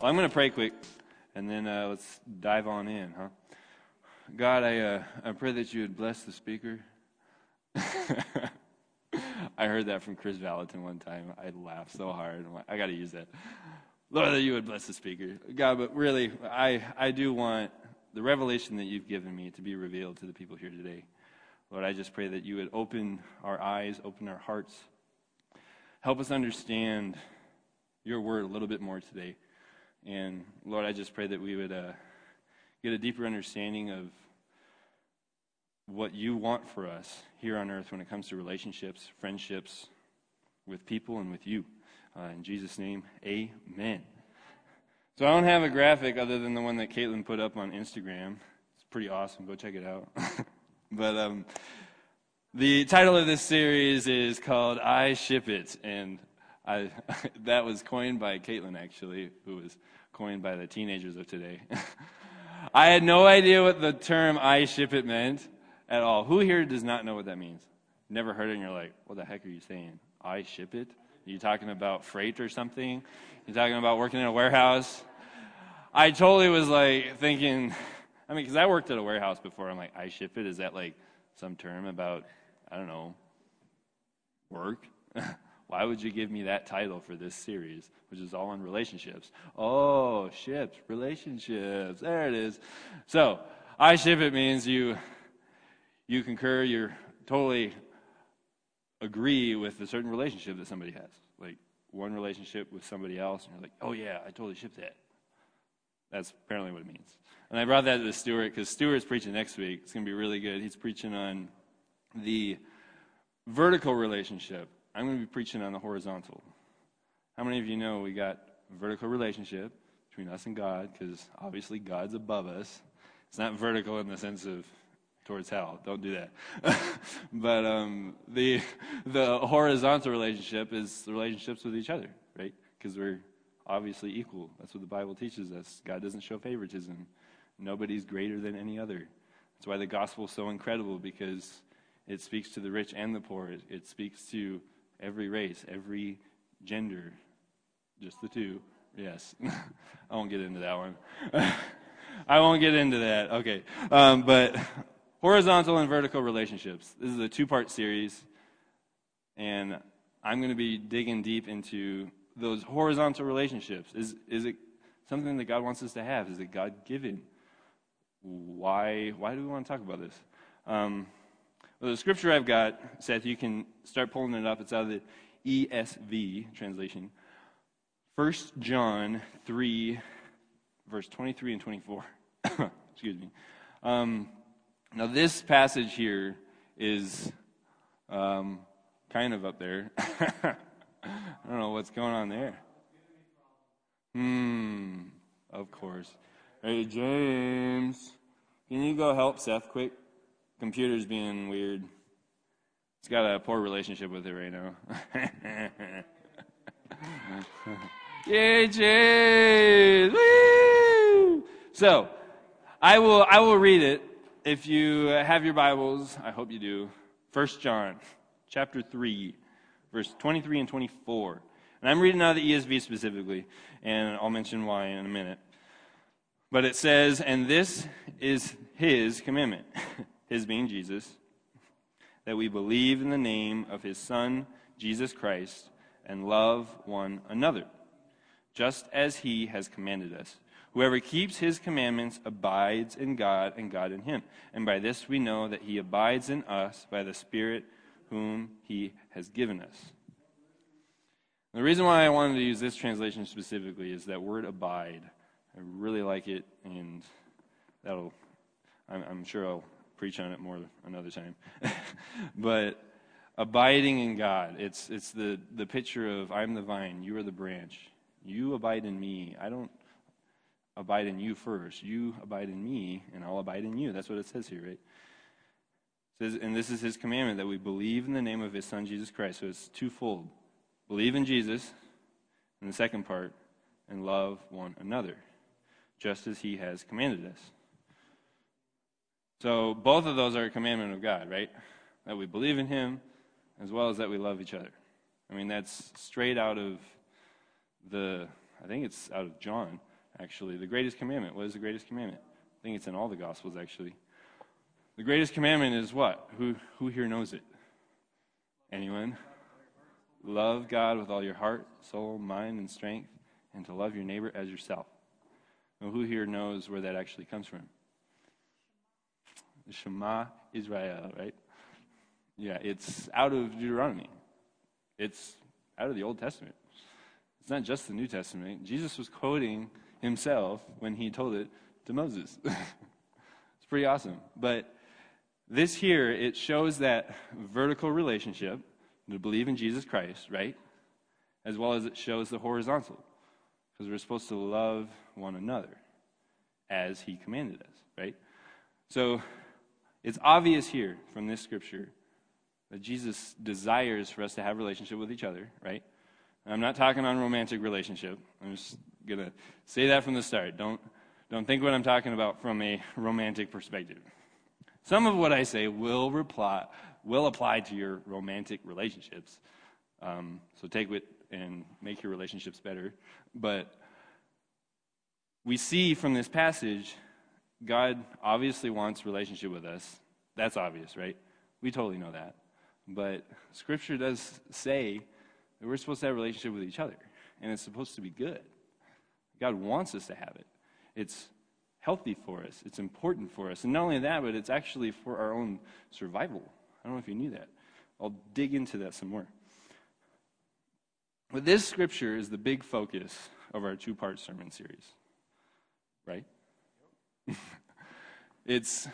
Well, I'm going to pray quick, and then uh, let's dive on in, huh? God, I, uh, I pray that you would bless the speaker. I heard that from Chris Valentin one time. I laughed so hard. Like, i got to use that. Lord, that you would bless the speaker. God, but really, I, I do want the revelation that you've given me to be revealed to the people here today. Lord, I just pray that you would open our eyes, open our hearts, help us understand your word a little bit more today. And Lord, I just pray that we would uh, get a deeper understanding of what you want for us here on earth when it comes to relationships, friendships with people, and with you. Uh, in Jesus' name, amen. So I don't have a graphic other than the one that Caitlin put up on Instagram. It's pretty awesome. Go check it out. but um, the title of this series is called I Ship It. And I, that was coined by Caitlin, actually, who was coined by the teenagers of today. I had no idea what the term I ship it meant at all. Who here does not know what that means? Never heard it and you're like, what the heck are you saying? I ship it? Are you talking about freight or something? You talking about working in a warehouse? I totally was like thinking, I mean, because I worked at a warehouse before. I'm like, I ship it? Is that like some term about, I don't know, work? Why would you give me that title for this series, which is all on relationships? Oh, ships, relationships. There it is. So, I ship it means you you concur, you're totally agree with a certain relationship that somebody has. Like one relationship with somebody else, and you're like, oh yeah, I totally ship that. That's apparently what it means. And I brought that to Stuart because Stuart's preaching next week. It's going to be really good. He's preaching on the vertical relationship I'm going to be preaching on the horizontal. How many of you know we got vertical relationship between us and God? Because obviously God's above us. It's not vertical in the sense of towards hell. Don't do that. but um, the the horizontal relationship is the relationships with each other, right? Because we're obviously equal. That's what the Bible teaches us. God doesn't show favoritism. Nobody's greater than any other. That's why the gospel is so incredible because it speaks to the rich and the poor. It, it speaks to every race, every gender, just the two. Yes. I won't get into that one. I won't get into that. Okay. Um, but horizontal and vertical relationships. This is a two part series. And I'm going to be digging deep into those horizontal relationships. Is, is it something that God wants us to have? Is it God given? Why, why do we want to talk about this? Um, well, the scripture I've got, Seth, you can start pulling it up. It's out of the ESV translation. 1 John 3, verse 23 and 24. Excuse me. Um, now, this passage here is um, kind of up there. I don't know what's going on there. Hmm, of course. Hey, James, can you go help Seth quick? Computer's being weird. It's got a poor relationship with it right now. Yay, James! Woo! So, I will I will read it. If you have your Bibles, I hope you do. First John, chapter three, verse twenty-three and twenty-four. And I'm reading out of the ESV specifically, and I'll mention why in a minute. But it says, and this is his commandment. his being Jesus, that we believe in the name of his Son, Jesus Christ, and love one another, just as he has commanded us. Whoever keeps his commandments abides in God, and God in him. And by this we know that he abides in us by the Spirit whom he has given us. The reason why I wanted to use this translation specifically is that word abide. I really like it, and that'll, I'm, I'm sure I'll preach on it more another time. but abiding in God, it's, it's the, the picture of I'm the vine, you are the branch. You abide in me. I don't abide in you first. You abide in me, and I'll abide in you. That's what it says here, right? Says, and this is his commandment that we believe in the name of his son Jesus Christ. So it's twofold. Believe in Jesus, and the second part, and love one another, just as he has commanded us. So both of those are a commandment of God, right? That we believe in Him as well as that we love each other. I mean, that's straight out of the, I think it's out of John. actually. The greatest commandment. What is the greatest commandment? I think it's in all the Gospels, actually. The greatest commandment is what? Who, who here knows it? Anyone? Love God with all your heart, soul, mind, and strength, and to love your neighbor as yourself. Now, who here knows where that actually comes from? Shema Israel, right? Yeah, it's out of Deuteronomy. It's out of the Old Testament. It's not just the New Testament. Jesus was quoting himself when he told it to Moses. it's pretty awesome. But this here, it shows that vertical relationship to believe in Jesus Christ, right? As well as it shows the horizontal, because we're supposed to love one another as he commanded us, right? So it's obvious here from this scripture that Jesus desires for us to have relationship with each other, right? I'm not talking on romantic relationship. I'm just going to say that from the start. Don't, don't think what I'm talking about from a romantic perspective. Some of what I say will reply, will apply to your romantic relationships. Um, so take it and make your relationships better. But we see from this passage, God obviously wants relationship with us. That's obvious, right? We totally know that. But Scripture does say that we're supposed to have relationship with each other, and it's supposed to be good. God wants us to have it. It's healthy for us, it's important for us. And not only that, but it's actually for our own survival. I don't know if you knew that. I'll dig into that some more. But this scripture is the big focus of our two part sermon series, right? it's,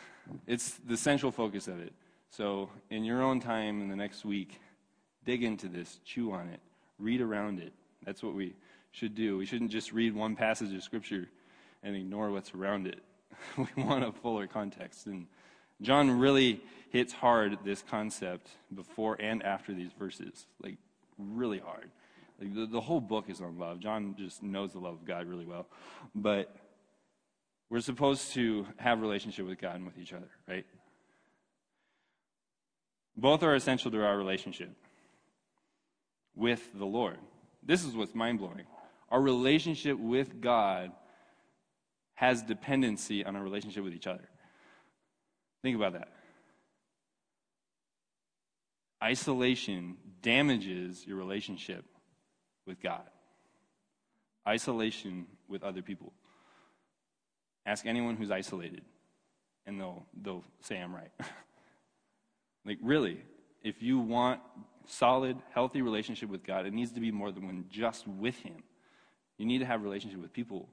it's the central focus of it. So, in your own time in the next week, dig into this, chew on it, read around it. That's what we should do. We shouldn't just read one passage of Scripture and ignore what's around it. we want a fuller context. And John really hits hard this concept before and after these verses, like really hard. Like the, the whole book is on love. John just knows the love of God really well. But we're supposed to have relationship with God and with each other, right? Both are essential to our relationship with the Lord. This is what's mind blowing. Our relationship with God has dependency on our relationship with each other. Think about that. Isolation damages your relationship with God, isolation with other people. Ask anyone who's isolated, and they'll, they'll say, I'm right. like, really, if you want solid, healthy relationship with God, it needs to be more than just with Him. You need to have relationship with people.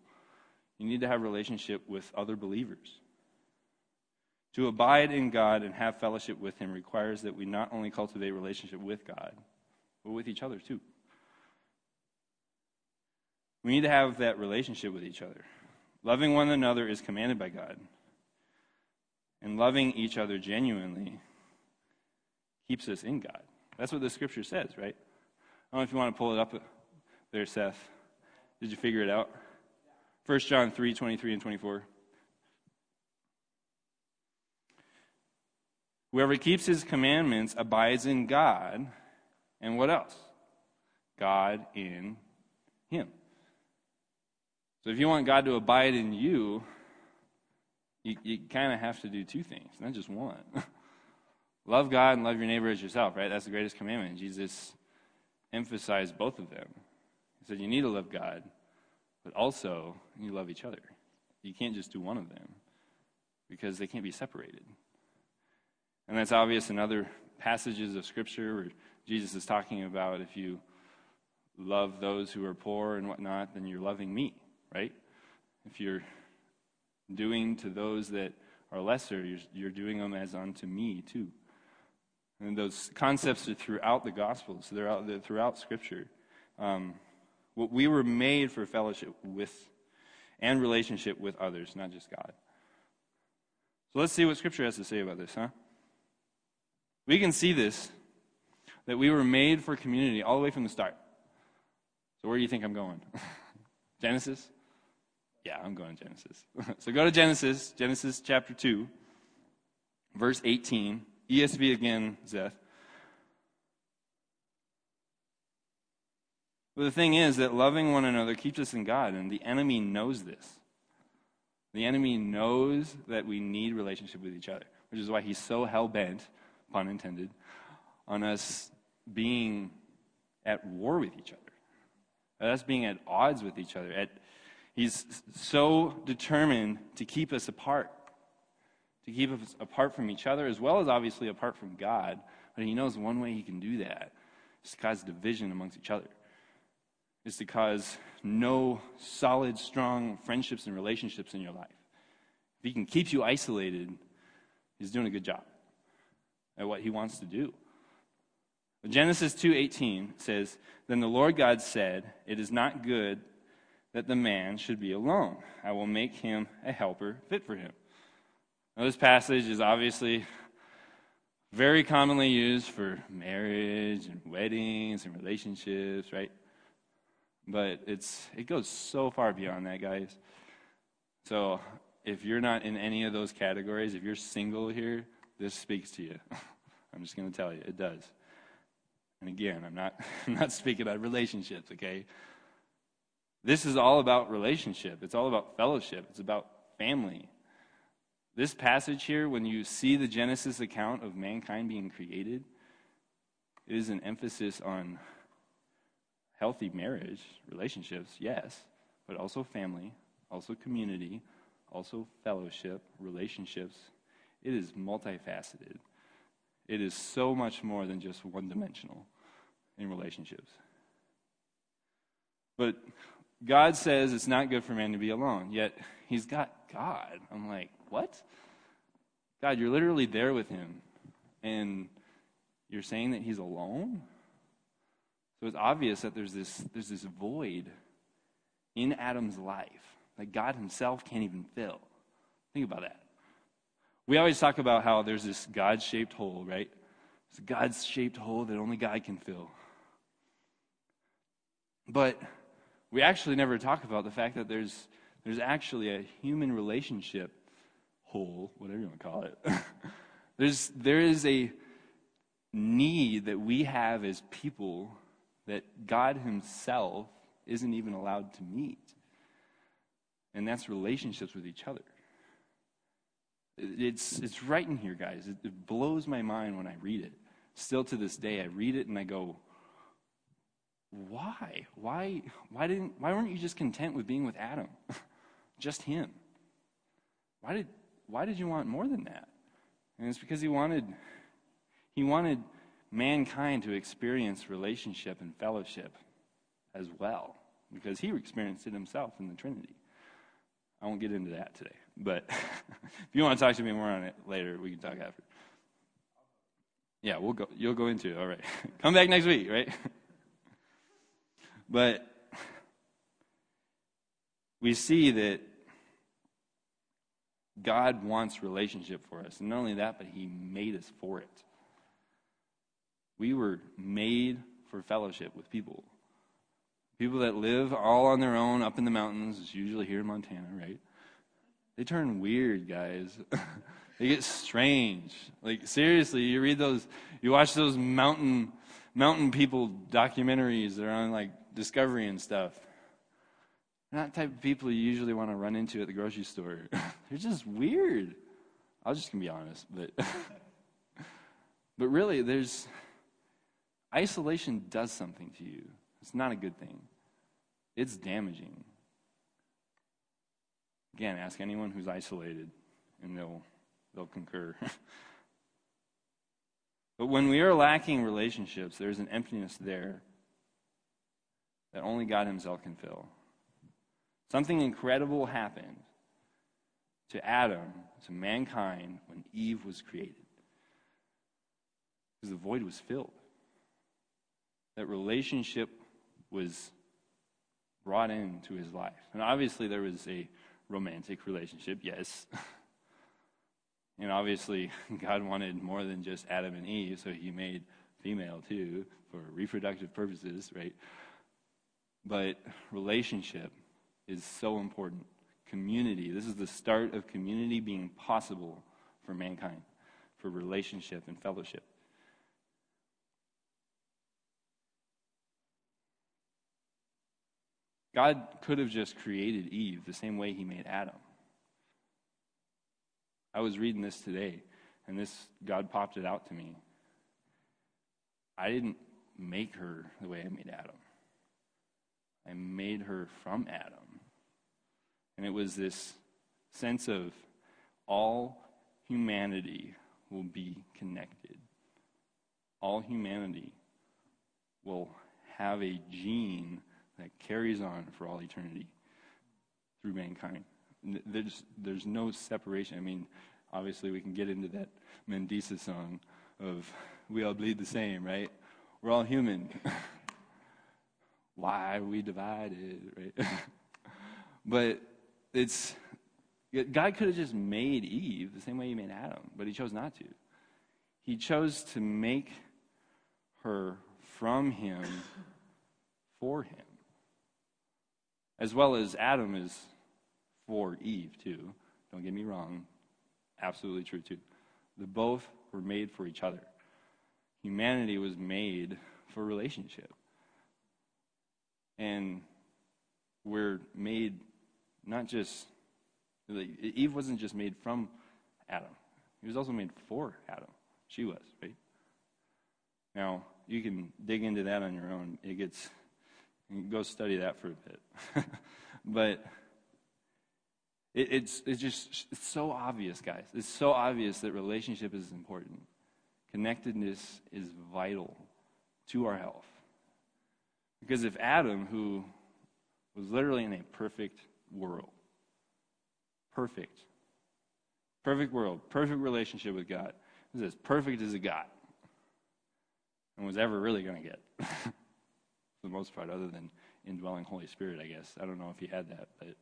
You need to have relationship with other believers. To abide in God and have fellowship with Him requires that we not only cultivate relationship with God, but with each other too. We need to have that relationship with each other. Loving one another is commanded by God. And loving each other genuinely keeps us in God. That's what the scripture says, right? I don't know if you want to pull it up there, Seth. Did you figure it out? 1 John 3 23 and 24. Whoever keeps his commandments abides in God, and what else? God in him. So if you want God to abide in you, you, you kind of have to do two things, not just one. love God and love your neighbor as yourself, right? That's the greatest commandment. Jesus emphasized both of them. He said you need to love God, but also you love each other. You can't just do one of them because they can't be separated. And that's obvious in other passages of Scripture where Jesus is talking about if you love those who are poor and whatnot, then you're loving me, right? If you're doing to those that are lesser, you're, you're doing them as unto me too. And those concepts are throughout the Gospels, they're, out, they're throughout Scripture. Um, we were made for fellowship with and relationship with others, not just God. So let's see what Scripture has to say about this, huh? We can see this that we were made for community all the way from the start. So where do you think I'm going? Genesis? Yeah, I'm going Genesis. so go to Genesis, Genesis chapter 2, verse 18. ESV again, Seth. But the thing is that loving one another keeps us in God, and the enemy knows this. The enemy knows that we need relationship with each other, which is why he's so hell bent, pun intended, on us being at war with each other, us being at odds with each other. At, he's so determined to keep us apart, to keep us apart from each other, as well as obviously apart from God. But he knows one way he can do that is to cause division amongst each other is to cause no solid, strong friendships and relationships in your life. If he can keep you isolated, he's doing a good job at what he wants to do. Genesis 2:18 says, "Then the Lord God said, it is not good that the man should be alone. I will make him a helper fit for him." Now this passage is obviously very commonly used for marriage and weddings and relationships, right? But it's it goes so far beyond that, guys. So if you're not in any of those categories, if you're single here, this speaks to you. I'm just going to tell you, it does. And again, I'm not I'm not speaking about relationships, okay? This is all about relationship. It's all about fellowship. It's about family. This passage here, when you see the Genesis account of mankind being created, it is an emphasis on healthy marriage, relationships, yes, but also family, also community, also fellowship, relationships. It is multifaceted. It is so much more than just one dimensional in relationships. But God says it's not good for man to be alone, yet he's got God. I'm like, what? God, you're literally there with him, and you're saying that he's alone? So it's obvious that there's this, there's this void in Adam's life that God himself can't even fill. Think about that. We always talk about how there's this God shaped hole, right? It's a God shaped hole that only God can fill. But we actually never talk about the fact that there's, there's actually a human relationship hole, whatever you want to call it. there's, there is a need that we have as people that God Himself isn't even allowed to meet. And that's relationships with each other. It's, it's right in here, guys. It, it blows my mind when I read it. Still to this day, I read it and I go, why? Why, why, didn't, why weren't you just content with being with Adam? just him. Why did, why did you want more than that? And it's because he wanted, he wanted mankind to experience relationship and fellowship as well, because he experienced it himself in the Trinity. I won't get into that today, but if you want to talk to me more on it later, we can talk after. Yeah, we'll go. You'll go into it. All right. Come back next week, right? But we see that God wants relationship for us. And not only that, but He made us for it. We were made for fellowship with people. People that live all on their own up in the mountains, it's usually here in Montana, right? They turn weird, guys. they get strange. Like seriously, you read those you watch those mountain mountain people documentaries that are on like Discovery and stuff. They're not the type of people you usually want to run into at the grocery store. They're just weird. I was just gonna be honest, but but really there's Isolation does something to you. It's not a good thing, it's damaging. Again, ask anyone who's isolated, and they'll, they'll concur. but when we are lacking relationships, there's an emptiness there that only God Himself can fill. Something incredible happened to Adam, to mankind, when Eve was created. Because the void was filled that relationship was brought into his life. And obviously, there was a romantic relationship, yes. and obviously, God wanted more than just Adam and Eve, so he made female too for reproductive purposes, right? But relationship is so important. Community. This is the start of community being possible for mankind, for relationship and fellowship. God could have just created Eve the same way he made Adam. I was reading this today, and this God popped it out to me. I didn't make her the way I made Adam. I made her from Adam. And it was this sense of all humanity will be connected. All humanity will have a gene that carries on for all eternity through mankind. There's, there's no separation. I mean, obviously, we can get into that Mandisa song of we all bleed the same, right? We're all human. Why are we divided, right? but it's God could have just made Eve the same way he made Adam, but he chose not to. He chose to make her from him for him. As well as Adam is for Eve, too. Don't get me wrong. Absolutely true, too. The both were made for each other. Humanity was made for relationship. And we're made not just, Eve wasn't just made from Adam, he was also made for Adam. She was, right? Now, you can dig into that on your own. It gets, go study that for a bit. but it, it's, it's just it's so obvious, guys. It's so obvious that relationship is important. Connectedness is vital to our health. Because if Adam, who was literally in a perfect world, perfect, perfect world, perfect relationship with God, is as perfect as it got, and was ever really going to get, for the most part, other than indwelling Holy Spirit, I guess. I don't know if he had that, but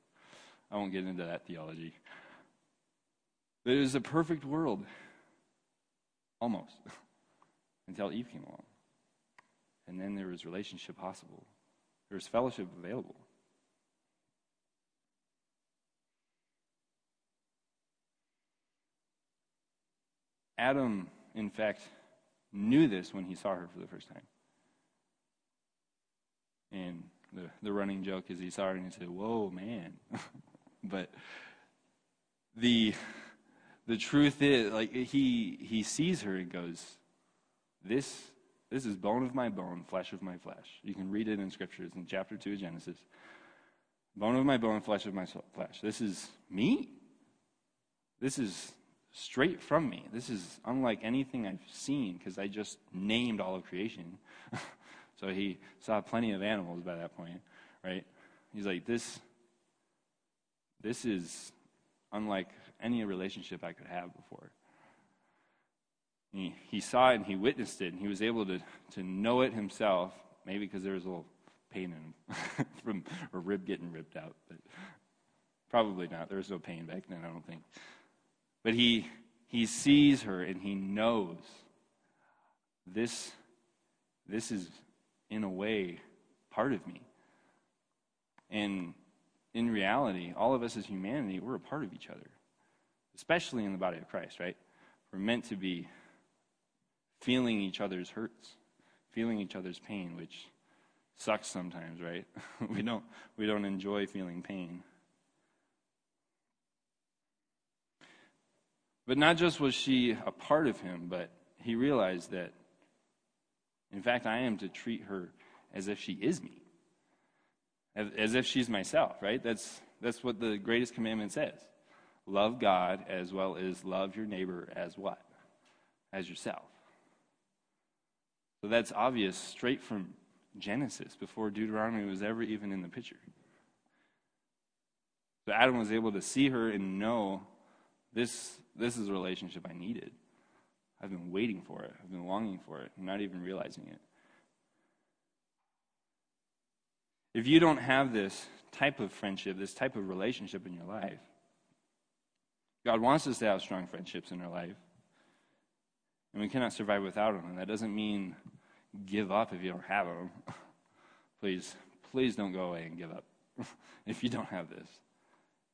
I won't get into that theology. But it was a perfect world, almost, until Eve came along. And then there was relationship possible, there was fellowship available. Adam, in fact, knew this when he saw her for the first time. And the, the running joke is he saw her and he said, Whoa, man. but the the truth is like he he sees her and goes, This this is bone of my bone, flesh of my flesh. You can read it in scriptures in chapter two of Genesis. Bone of my bone, flesh of my flesh. This is me. This is straight from me. This is unlike anything I've seen because I just named all of creation. so he saw plenty of animals by that point, right? He's like, this, this is unlike any relationship I could have before. He, he saw it and he witnessed it, and he was able to, to know it himself, maybe because there was a little pain in him from a rib getting ripped out. But probably not. There was no pain back then, I don't think. But he, he sees her and he knows this, this is, in a way, part of me. And in reality, all of us as humanity, we're a part of each other, especially in the body of Christ, right? We're meant to be feeling each other's hurts, feeling each other's pain, which sucks sometimes, right? we don't we don't enjoy feeling pain. But not just was she a part of him, but he realized that, in fact, I am to treat her as if she is me, as, if she's myself, right? That's, that's what the greatest commandment says. Love God as well as love your neighbor as what? As yourself. So that's obvious straight from Genesis, before Deuteronomy was ever even in the picture. So Adam was able to see her and know this, this is a relationship I needed. I've been waiting for it. I've been longing for it, not even realizing it. If you don't have this type of friendship, this type of relationship in your life, God wants us to have strong friendships in our life. And we cannot survive without them. And that doesn't mean give up if you don't have them. please, please don't go away and give up if you don't have this.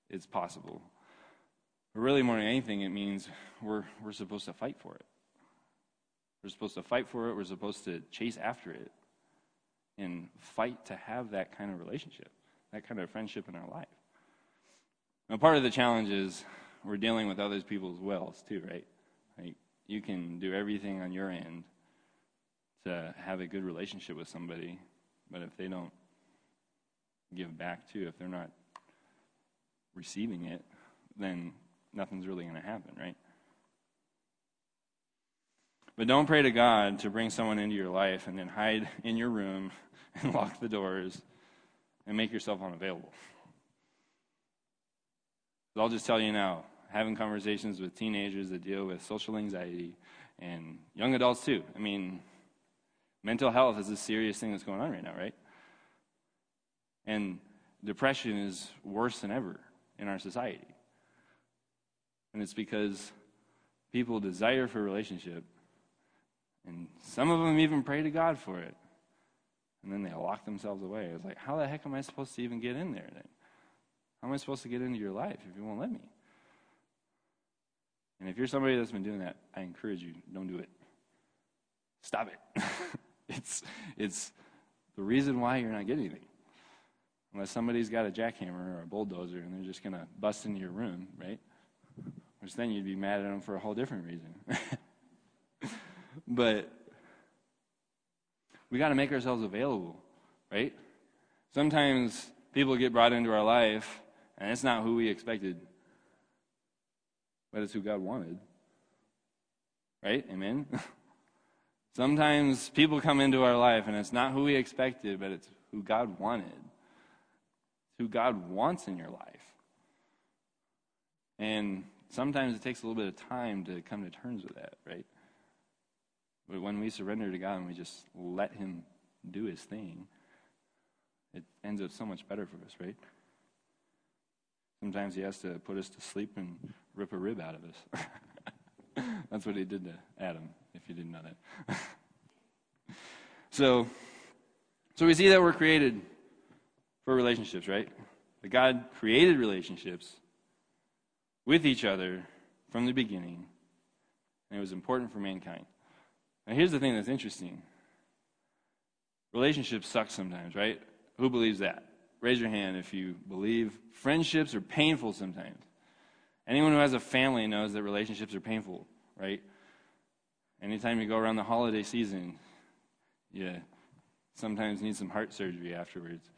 It's possible. But really, more than anything, it means we're, we're supposed to fight for it. We're supposed to fight for it. We're supposed to chase after it and fight to have that kind of relationship, that kind of friendship in our life. Now, part of the challenge is we're dealing with other people's wills too, right? You can do everything on your end to have a good relationship with somebody, but if they don't give back to, if they're not receiving it, then nothing's really going to happen, right? But don't pray to God to bring someone into your life and then hide in your room and lock the doors and make yourself unavailable. But I'll just tell you now, having conversations with teenagers that deal with social anxiety and young adults too. I mean, mental health is a serious thing that's going on right now, right? And depression is worse than ever in our society. And it's because people desire for relationship, and some of them even pray to God for it. And then they lock themselves away. It's like, how the heck am I supposed to even get in there then? How am I supposed to get into your life if you won't let me? And if you're somebody that's been doing that, I encourage you, don't do it. Stop it. it's, it's the reason why you're not getting anything. Unless somebody's got a jackhammer or a bulldozer and they're just going to bust into your room, right? Which then you'd be mad at them for a whole different reason. but we got to make ourselves available, right? Sometimes people get brought into our life and it's not who we expected, but it's who God wanted. Right? Amen? Sometimes people come into our life and it's not who we expected, but it's who God wanted. It's who God wants in your life. And sometimes it takes a little bit of time to come to terms with that, right? But when we surrender to God and we just let Him do His thing, it ends up so much better for us, right? Sometimes He has to put us to sleep and rip a rib out of us. That's what He did to Adam, if you didn't know that. so, so we see that we're created for relationships, right? That God created relationships with each other from the beginning, and it was important for mankind. Now, here's the thing that's interesting relationships suck sometimes, right? Who believes that? Raise your hand if you believe friendships are painful sometimes. Anyone who has a family knows that relationships are painful, right? Anytime you go around the holiday season, you sometimes need some heart surgery afterwards.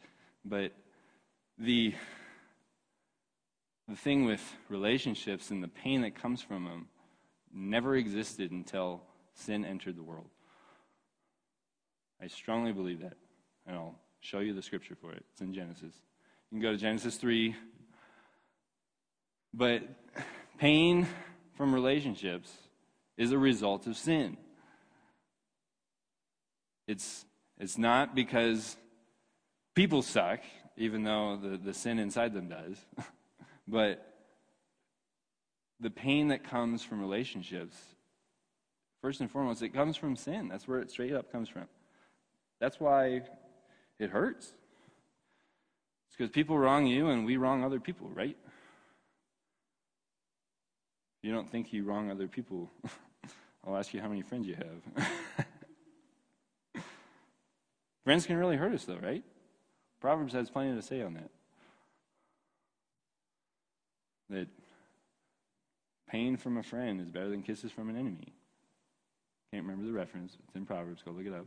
But the the thing with relationships and the pain that comes from them never existed until sin entered the world. I strongly believe that. And I'll show you the scripture for it. It's in Genesis. You can go to Genesis 3. But pain from relationships is a result of sin. It's, it's not because people suck, even though the, the sin inside them does, but the pain that comes from relationships First and foremost, it comes from sin. That's where it straight up comes from. That's why it hurts. It's because people wrong you and we wrong other people, right? You don't think you wrong other people, I'll ask you how many friends you have. friends can really hurt us, though, right? Proverbs has plenty to say on that. That pain from a friend is better than kisses from an enemy. Can't remember the reference. It's in Proverbs. Go look it up.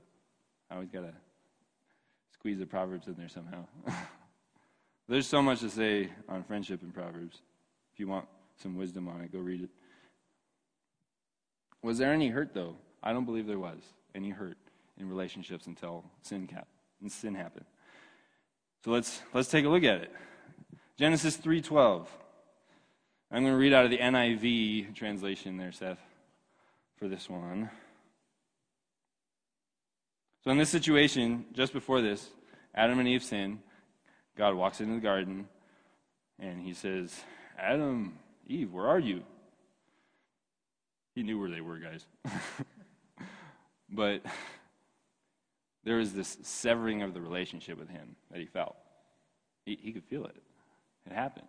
I always got to squeeze the Proverbs in there somehow. There's so much to say on friendship in Proverbs. If you want some wisdom on it, go read it. Was there any hurt, though? I don't believe there was any hurt in relationships until sin, cap- sin happened. So let's, let's take a look at it. Genesis 3.12. I'm going to read out of the NIV translation there, Seth, for this one. So, in this situation, just before this, Adam and Eve sin. God walks into the garden and he says, Adam, Eve, where are you? He knew where they were, guys. but there was this severing of the relationship with him that he felt. He, he could feel it. It happened.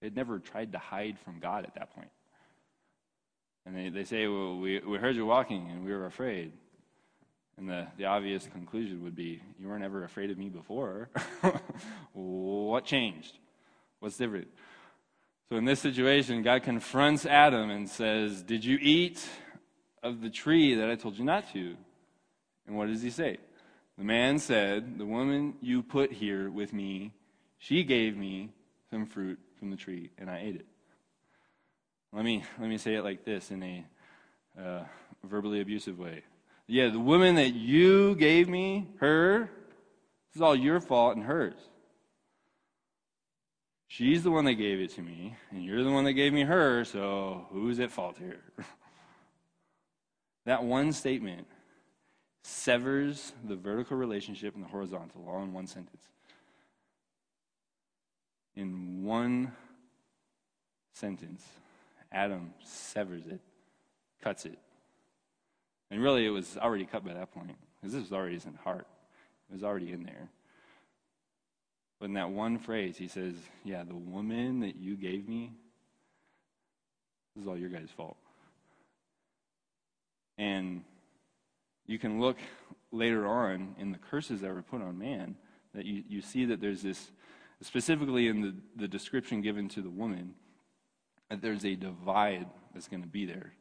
They'd never tried to hide from God at that point. And they, they say, Well, we, we heard you walking and we were afraid. And the, the obvious conclusion would be, You weren't ever afraid of me before. what changed? What's different? So in this situation, God confronts Adam and says, Did you eat of the tree that I told you not to? And what does he say? The man said, The woman you put here with me, she gave me some fruit from the tree, and I ate it. Let me, let me say it like this in a uh, verbally abusive way. Yeah, the woman that you gave me, her, this is all your fault and hers. She's the one that gave it to me, and you're the one that gave me her, so who's at fault here? that one statement severs the vertical relationship and the horizontal all in one sentence. In one sentence, Adam severs it, cuts it. And really, it was already cut by that point, because this was already his heart. It was already in there. But in that one phrase, he says, Yeah, the woman that you gave me, this is all your guys' fault. And you can look later on in the curses that were put on man, that you, you see that there's this, specifically in the, the description given to the woman, that there's a divide that's going to be there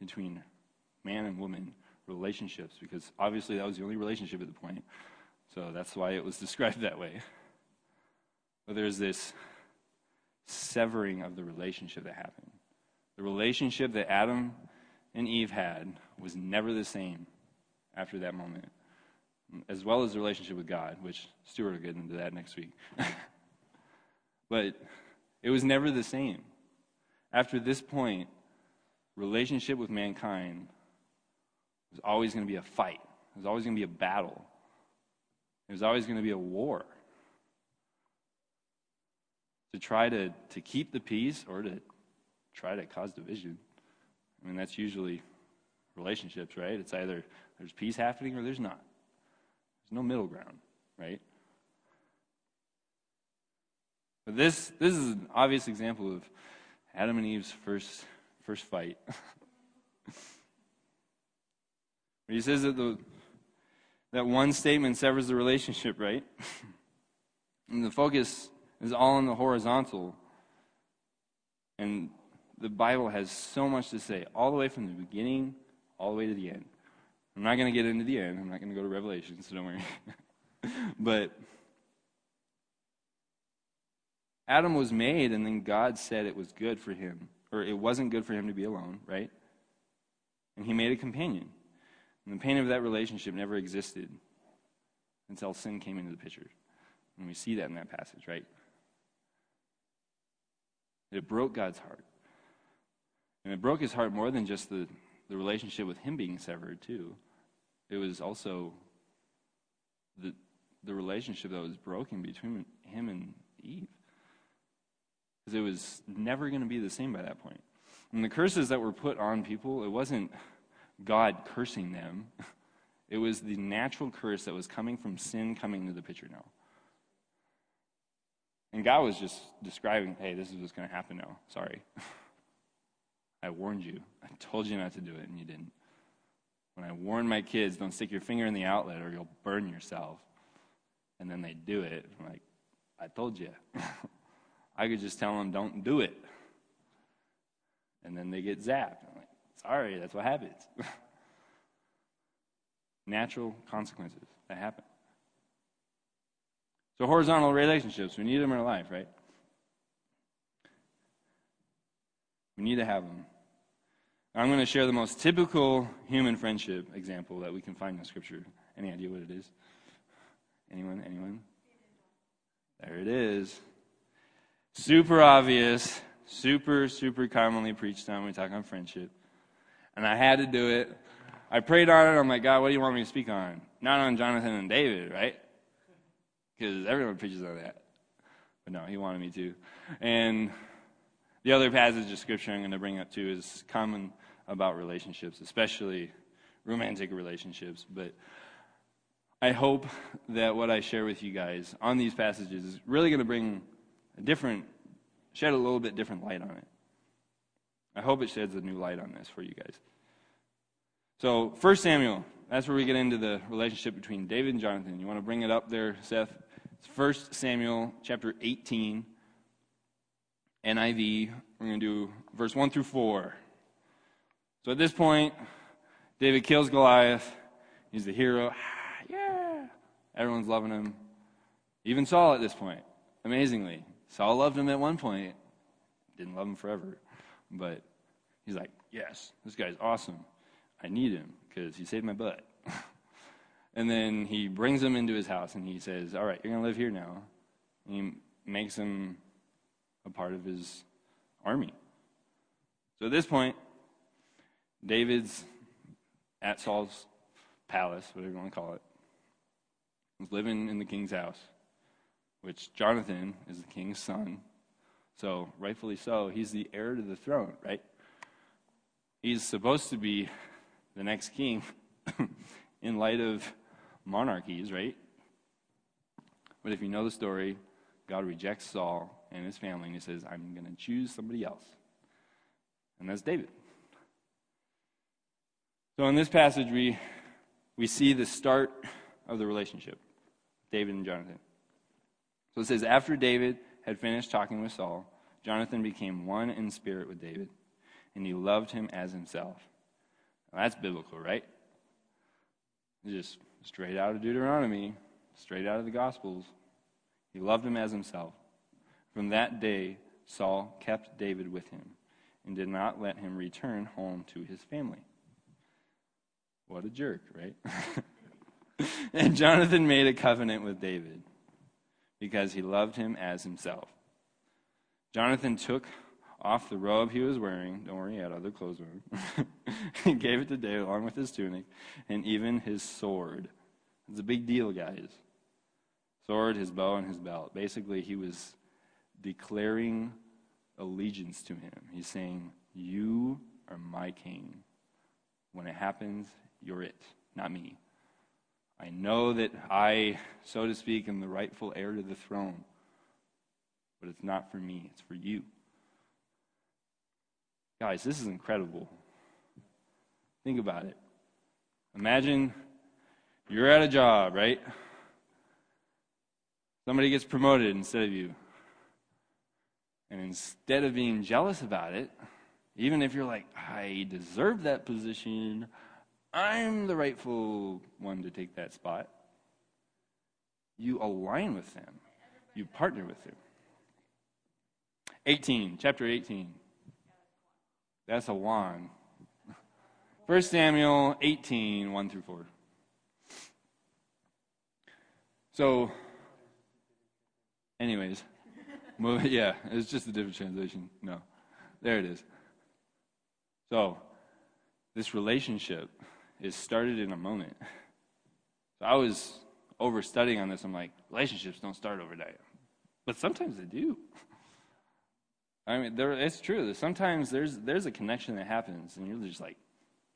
between man and woman relationships, because obviously that was the only relationship at the point. So that's why it was described that way. But there's this severing of the relationship that happened. The relationship that Adam and Eve had was never the same after that moment, as well as the relationship with God, which Stuart will get into that next week. but it was never the same. After this point, relationship with mankind was always going to be a fight. It was always going to be a battle. It was always going to be a war. To try to, to keep the peace or to try to cause division. I mean, that's usually relationships, right? It's either there's peace happening or there's not. There's no middle ground, right? But this this is an obvious example of Adam and Eve's first first fight. he says that the that one statement severs the relationship, right? and the focus is all on the horizontal. And the Bible has so much to say, all the way from the beginning all the way to the end. I'm not going to get into the end. I'm not going to go to Revelation, so don't worry. but Adam was made, and then God said it was good for him, or it wasn't good for him to be alone, right? And he made a companion. And the pain of that relationship never existed until sin came into the picture. And we see that in that passage, right? It broke God's heart. And it broke his heart more than just the the relationship with him being severed too. It was also the the relationship that was broken between him and Eve. Because it was never going to be the same by that point. And the curses that were put on people, it wasn't God cursing them. It was the natural curse that was coming from sin coming into the picture now. And God was just describing, hey, this is what's going to happen now. Sorry. I warned you. I told you not to do it, and you didn't. When I warn my kids, don't stick your finger in the outlet or you'll burn yourself. And then they do it. I'm like, I told you. I could just tell them, don't do it. And then they get zapped. Sorry, that's what happens. Natural consequences that happen. So, horizontal relationships, we need them in our life, right? We need to have them. I'm going to share the most typical human friendship example that we can find in Scripture. Any idea what it is? Anyone? Anyone? There it is. Super obvious, super, super commonly preached on when we talk on friendship. And I had to do it. I prayed on it. I'm like, God, what do you want me to speak on? Not on Jonathan and David, right? Because everyone preaches on that. But no, he wanted me to. And the other passage of Scripture I'm going to bring up too is common about relationships, especially romantic relationships. But I hope that what I share with you guys on these passages is really going to bring a different, shed a little bit different light on it. I hope it sheds a new light on this for you guys. So, 1 Samuel that's where we get into the relationship between David and Jonathan. You want to bring it up there, Seth? It's 1 Samuel chapter 18, NIV. We're going to do verse 1 through 4. So at this point, David kills Goliath. He's the hero. yeah. Everyone's loving him. Even Saul at this point. Amazingly. Saul loved him at one point. Didn't love him forever. But he's like, yes, this guy's awesome. I need him because he saved my butt. and then he brings him into his house and he says, all right, you're going to live here now. And he makes him a part of his army. So at this point, David's at Saul's palace, whatever you want to call it. He's living in the king's house, which Jonathan is the king's son. So, rightfully so, he's the heir to the throne, right? He's supposed to be the next king in light of monarchies, right? But if you know the story, God rejects Saul and his family, and he says, I'm going to choose somebody else. And that's David. So in this passage, we, we see the start of the relationship, David and Jonathan. So it says, After David had finished talking with Saul, Jonathan became one in spirit with David, and he loved him as himself. Now, that's biblical, right? Just straight out of Deuteronomy, straight out of the Gospels. He loved him as himself. From that day, Saul kept David with him and did not let him return home to his family. What a jerk, right? and Jonathan made a covenant with David because he loved him as himself. Jonathan took off the robe he was wearing. Don't worry, he had other clothes on. and gave it to David along with his tunic and even his sword. It's a big deal, guys. Sword, his bow, and his belt. Basically, he was declaring allegiance to him. He's saying, You are my king. When it happens, you're it, not me. I know that I, so to speak, am the rightful heir to the throne, but it's not for me, it's for you. Guys, this is incredible. Think about it. Imagine you're at a job, right? Somebody gets promoted instead of you. And instead of being jealous about it, even if you're like, I deserve that position, I'm the rightful one to take that spot. You align with them, you partner with them. 18, chapter 18. That's a one. 1 Samuel 18, 1 through 4. So, anyways, yeah, it's just a different translation. No, there it is. So, this relationship is started in a moment. So I was over studying on this. I'm like, relationships don't start overnight, but sometimes they do. I mean, there, it's true. Sometimes there's there's a connection that happens, and you're just like,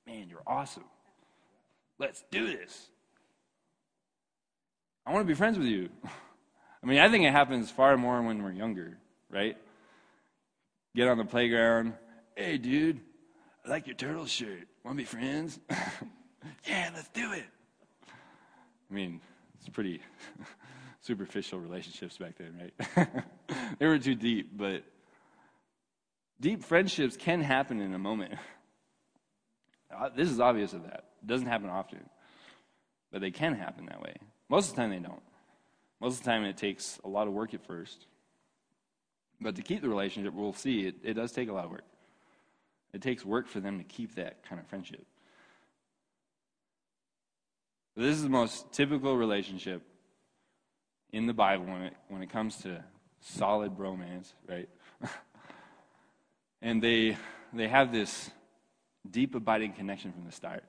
man, you're awesome. Let's do this. I want to be friends with you. I mean, I think it happens far more when we're younger, right? Get on the playground. Hey, dude, I like your turtle shirt. Want to be friends? yeah, let's do it. I mean, it's pretty superficial relationships back then, right? they were too deep, but deep friendships can happen in a moment. Uh, this is obvious of that. It doesn't happen often, but they can happen that way. Most of the time, they don't. Most of the time, it takes a lot of work at first. But to keep the relationship, we'll see, it, it does take a lot of work. It takes work for them to keep that kind of friendship. This is the most typical relationship in the Bible when it, when it comes to solid bromance, right? and they, they have this deep, abiding connection from the start.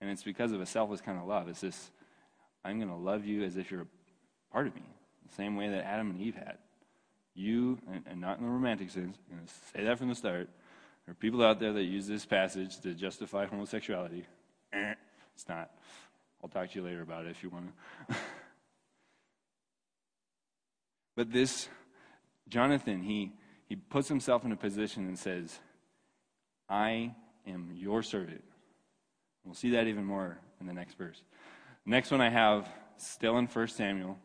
And it's because of a selfless kind of love. It's this I'm going to love you as if you're a part of me, the same way that Adam and Eve had. You, and, and not in the romantic sense, I'm going to say that from the start. There are people out there that use this passage to justify homosexuality. Eh, it's not. I'll talk to you later about it if you want to. but this, Jonathan, he, he puts himself in a position and says, I am your servant. We'll see that even more in the next verse. Next one I have still in 1 Samuel,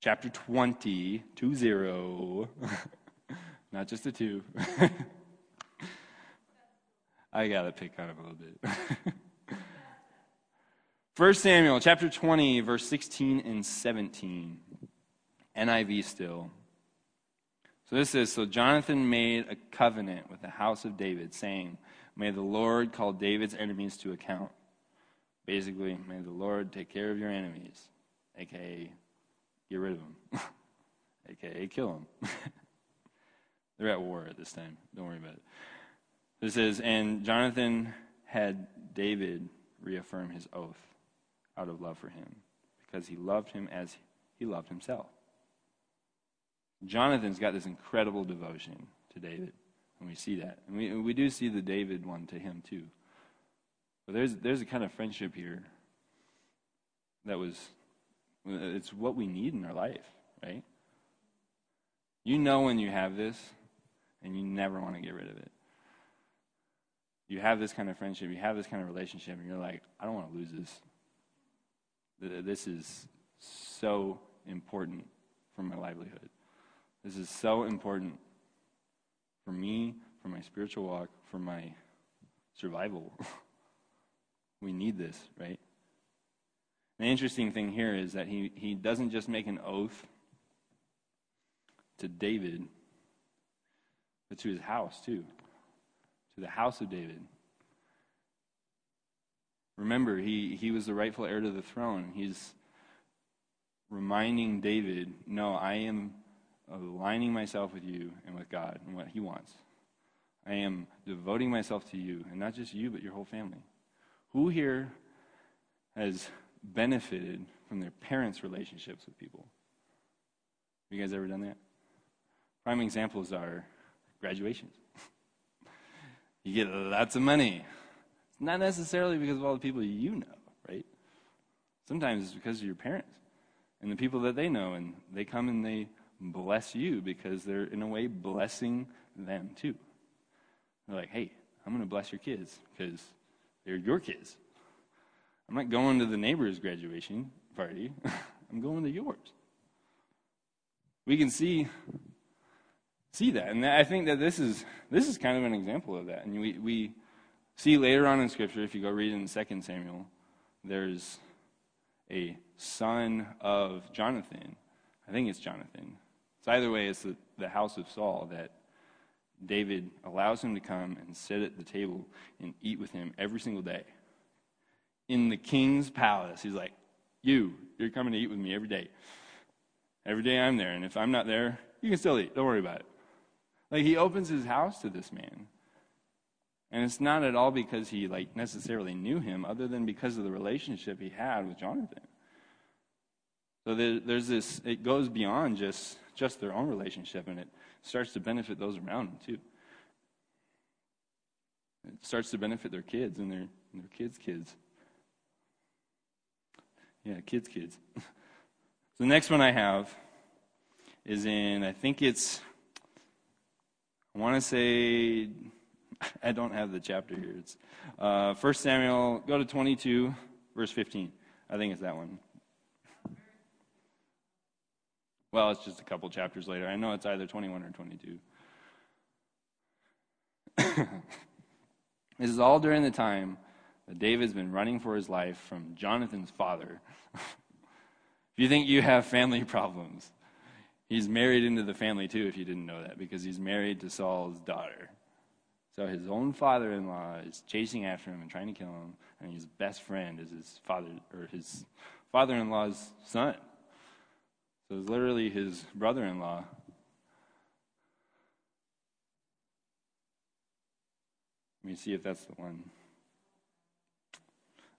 chapter 20, 2 0. Not just a 2. I got to pick on him a little bit. 1 Samuel chapter 20, verse 16 and 17. NIV still. So this is So Jonathan made a covenant with the house of David, saying, May the Lord call David's enemies to account. Basically, may the Lord take care of your enemies, aka get rid of them, aka kill them. They're at war at this time. Don't worry about it. This is, and Jonathan had David reaffirm his oath out of love for him because he loved him as he loved himself. Jonathan's got this incredible devotion to David, and we see that. And we, we do see the David one to him too. But there's, there's a kind of friendship here that was, it's what we need in our life, right? You know when you have this, and you never want to get rid of it. You have this kind of friendship, you have this kind of relationship, and you're like, I don't want to lose this. This is so important for my livelihood. This is so important for me, for my spiritual walk, for my survival. we need this, right? The interesting thing here is that he, he doesn't just make an oath to David, but to his house too, to the house of David. Remember, he, he was the rightful heir to the throne. He's reminding David, no, I am aligning myself with you and with God and what He wants. I am devoting myself to you, and not just you, but your whole family. Who here has benefited from their parents' relationships with people? Have you guys ever done that? Prime examples are graduations. you get lots of money. It's not necessarily because of all the people you know, right? Sometimes it's because of your parents and the people that they know, and they come and they bless you because they're, in a way, blessing them too. They're like, hey, I'm going to bless your kids because they're your kids. I'm not going to the neighbor's graduation party, I'm going to yours. We can see see that. And I think that this is this is kind of an example of that. And we, we see later on in Scripture, if you go read in 2 Samuel, there's a son of Jonathan. I think it's Jonathan, so either way, it's the, the house of Saul that David allows him to come and sit at the table and eat with him every single day. In the king's palace, he's like, You, you're coming to eat with me every day. Every day I'm there, and if I'm not there, you can still eat. Don't worry about it. Like he opens his house to this man. And it's not at all because he like necessarily knew him, other than because of the relationship he had with Jonathan. So there, there's this, it goes beyond just just their own relationship, and it starts to benefit those around them too. It starts to benefit their kids and their, and their kids' kids. Yeah, kids' kids. the next one I have is in, I think it's, I want to say, I don't have the chapter here. It's uh, 1 Samuel, go to 22, verse 15. I think it's that one. Well, it's just a couple chapters later. I know it's either 21 or 22. this is all during the time that David's been running for his life from Jonathan's father. if you think you have family problems, he's married into the family too, if you didn't know that, because he's married to Saul's daughter. So his own father in law is chasing after him and trying to kill him, and his best friend is his father or his father in law's son. So it's literally his brother in law. Let me see if that's the one.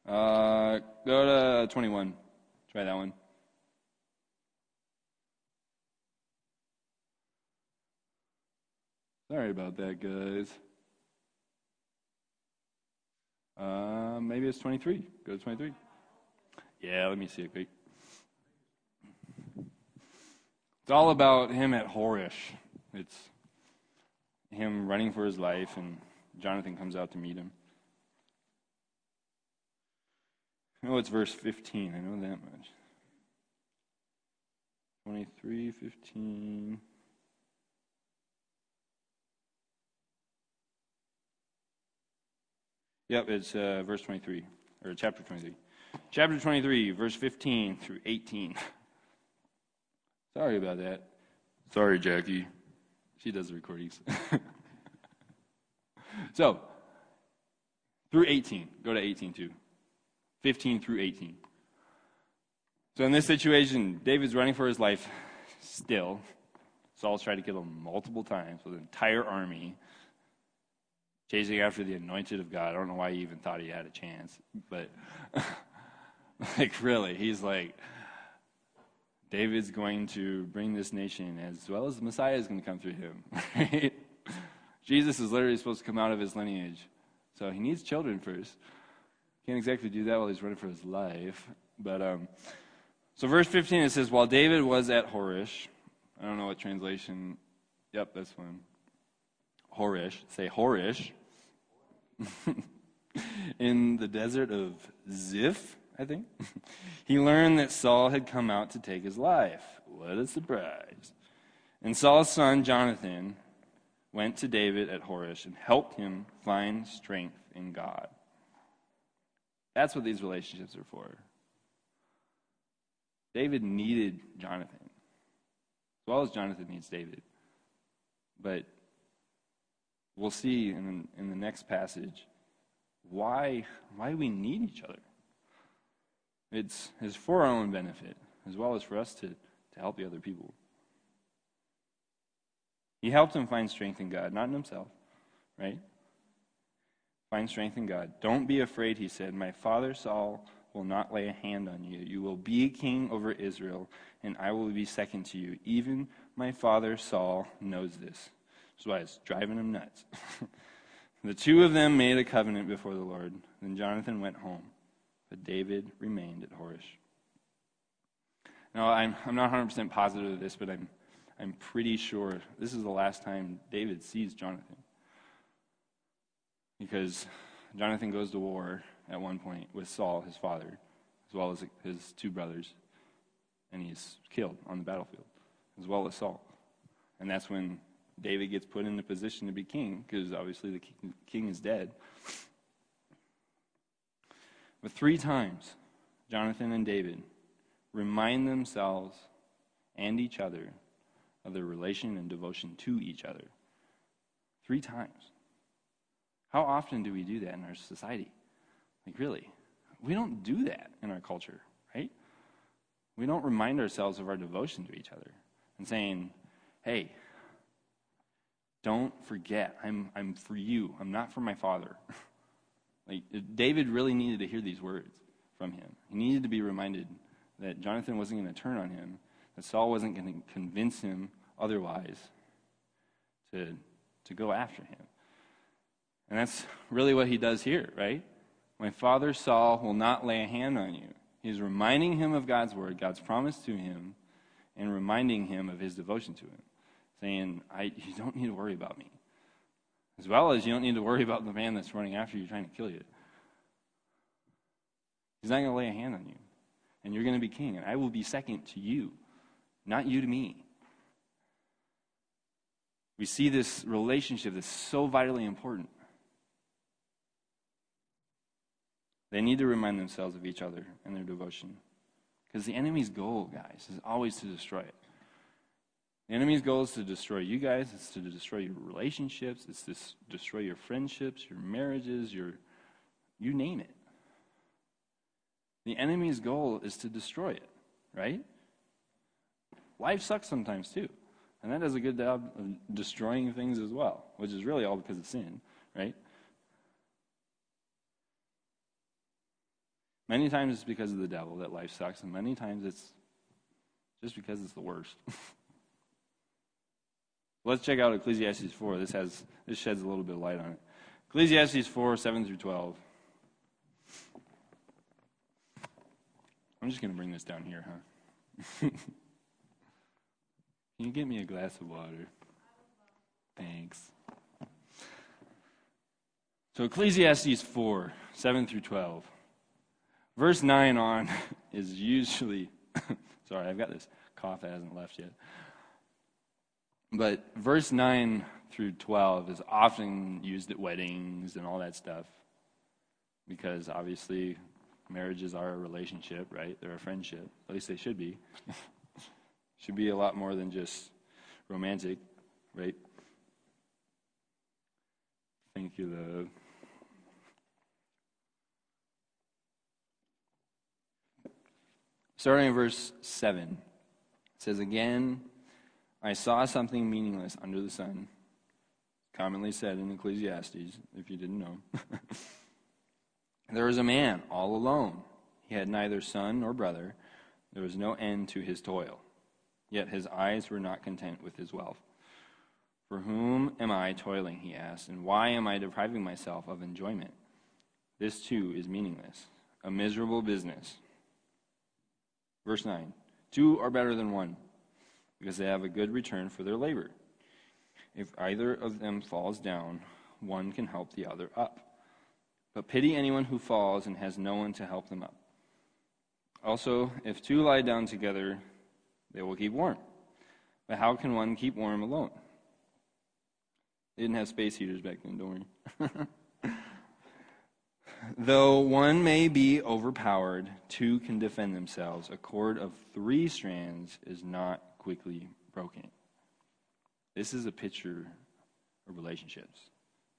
Uh, go to 21. Try that one. Sorry about that, guys. Uh, maybe it's 23. Go to 23. Yeah, let me see it quick. It's all about him at Horesh. It's him running for his life, and Jonathan comes out to meet him. I know it's verse 15. I know that much. 23, 15. Yep, it's uh, verse 23, or chapter 23. Chapter 23, verse 15 through 18. Sorry about that. Sorry, Jackie. She does the recordings. so, through 18. Go to 18 too. 15 through 18. So, in this situation, David's running for his life still. Saul's tried to kill him multiple times with an entire army, chasing after the anointed of God. I don't know why he even thought he had a chance, but like, really, he's like, David's going to bring this nation as well as the Messiah is going to come through him. Right? Jesus is literally supposed to come out of his lineage. So he needs children first. Can't exactly do that while he's running for his life. But um, so verse 15 it says, While David was at Horesh, I don't know what translation. Yep, that's one. Horesh. Say Horesh. in the desert of Ziph, I think. he learned that Saul had come out to take his life. What a surprise. And Saul's son, Jonathan, went to David at Horesh and helped him find strength in God. That's what these relationships are for. David needed Jonathan, as well as Jonathan needs David. But we'll see in, in the next passage why, why we need each other. It's, it's for our own benefit, as well as for us to, to help the other people. He helped him find strength in God, not in himself, right? Find strength in God. Don't be afraid, he said. My father Saul will not lay a hand on you. You will be king over Israel, and I will be second to you. Even my father Saul knows this. That's why it's driving him nuts. the two of them made a covenant before the Lord. Then Jonathan went home. But David remained at Horesh. Now, I'm, I'm not 100% positive of this, but I'm, I'm pretty sure this is the last time David sees Jonathan. Because Jonathan goes to war at one point with Saul, his father, as well as his two brothers, and he's killed on the battlefield, as well as Saul. And that's when David gets put in the position to be king, because obviously the king is dead. But three times, Jonathan and David remind themselves and each other of their relation and devotion to each other. Three times. How often do we do that in our society? Like, really? We don't do that in our culture, right? We don't remind ourselves of our devotion to each other and saying, hey, don't forget, I'm, I'm for you, I'm not for my father. Like, David really needed to hear these words from him. He needed to be reminded that Jonathan wasn't going to turn on him, that Saul wasn't going to convince him otherwise to, to go after him. And that's really what he does here, right? My father Saul will not lay a hand on you. He's reminding him of God's word, God's promise to him, and reminding him of his devotion to him, saying, I, You don't need to worry about me. As well as you don't need to worry about the man that's running after you trying to kill you. He's not going to lay a hand on you. And you're going to be king. And I will be second to you, not you to me. We see this relationship that's so vitally important. They need to remind themselves of each other and their devotion. Because the enemy's goal, guys, is always to destroy it. The enemy's goal is to destroy you guys, it's to destroy your relationships, it's to destroy your friendships, your marriages, your you name it. The enemy's goal is to destroy it, right? Life sucks sometimes too. And that does a good job of destroying things as well, which is really all because of sin, right? Many times it's because of the devil that life sucks, and many times it's just because it's the worst. Let's check out Ecclesiastes 4. This has this sheds a little bit of light on it. Ecclesiastes 4, 7 through 12. I'm just going to bring this down here, huh? Can you get me a glass of water? Thanks. So, Ecclesiastes 4, 7 through 12. verse 9 on is usually, sorry, I've got this cough that hasn't left yet. But verse 9 through 12 is often used at weddings and all that stuff because obviously marriages are a relationship, right? They're a friendship. At least they should be. should be a lot more than just romantic, right? Thank you, love. Starting in verse 7, it says, Again, I saw something meaningless under the sun, commonly said in Ecclesiastes, if you didn't know. there was a man all alone. He had neither son nor brother. There was no end to his toil. Yet his eyes were not content with his wealth. For whom am I toiling, he asked, and why am I depriving myself of enjoyment? This too is meaningless, a miserable business. Verse 9 Two are better than one, because they have a good return for their labor. If either of them falls down, one can help the other up. But pity anyone who falls and has no one to help them up. Also, if two lie down together, they will keep warm. But how can one keep warm alone? They didn't have space heaters back then, don't worry. Though one may be overpowered, two can defend themselves. A cord of three strands is not quickly broken. This is a picture of relationships,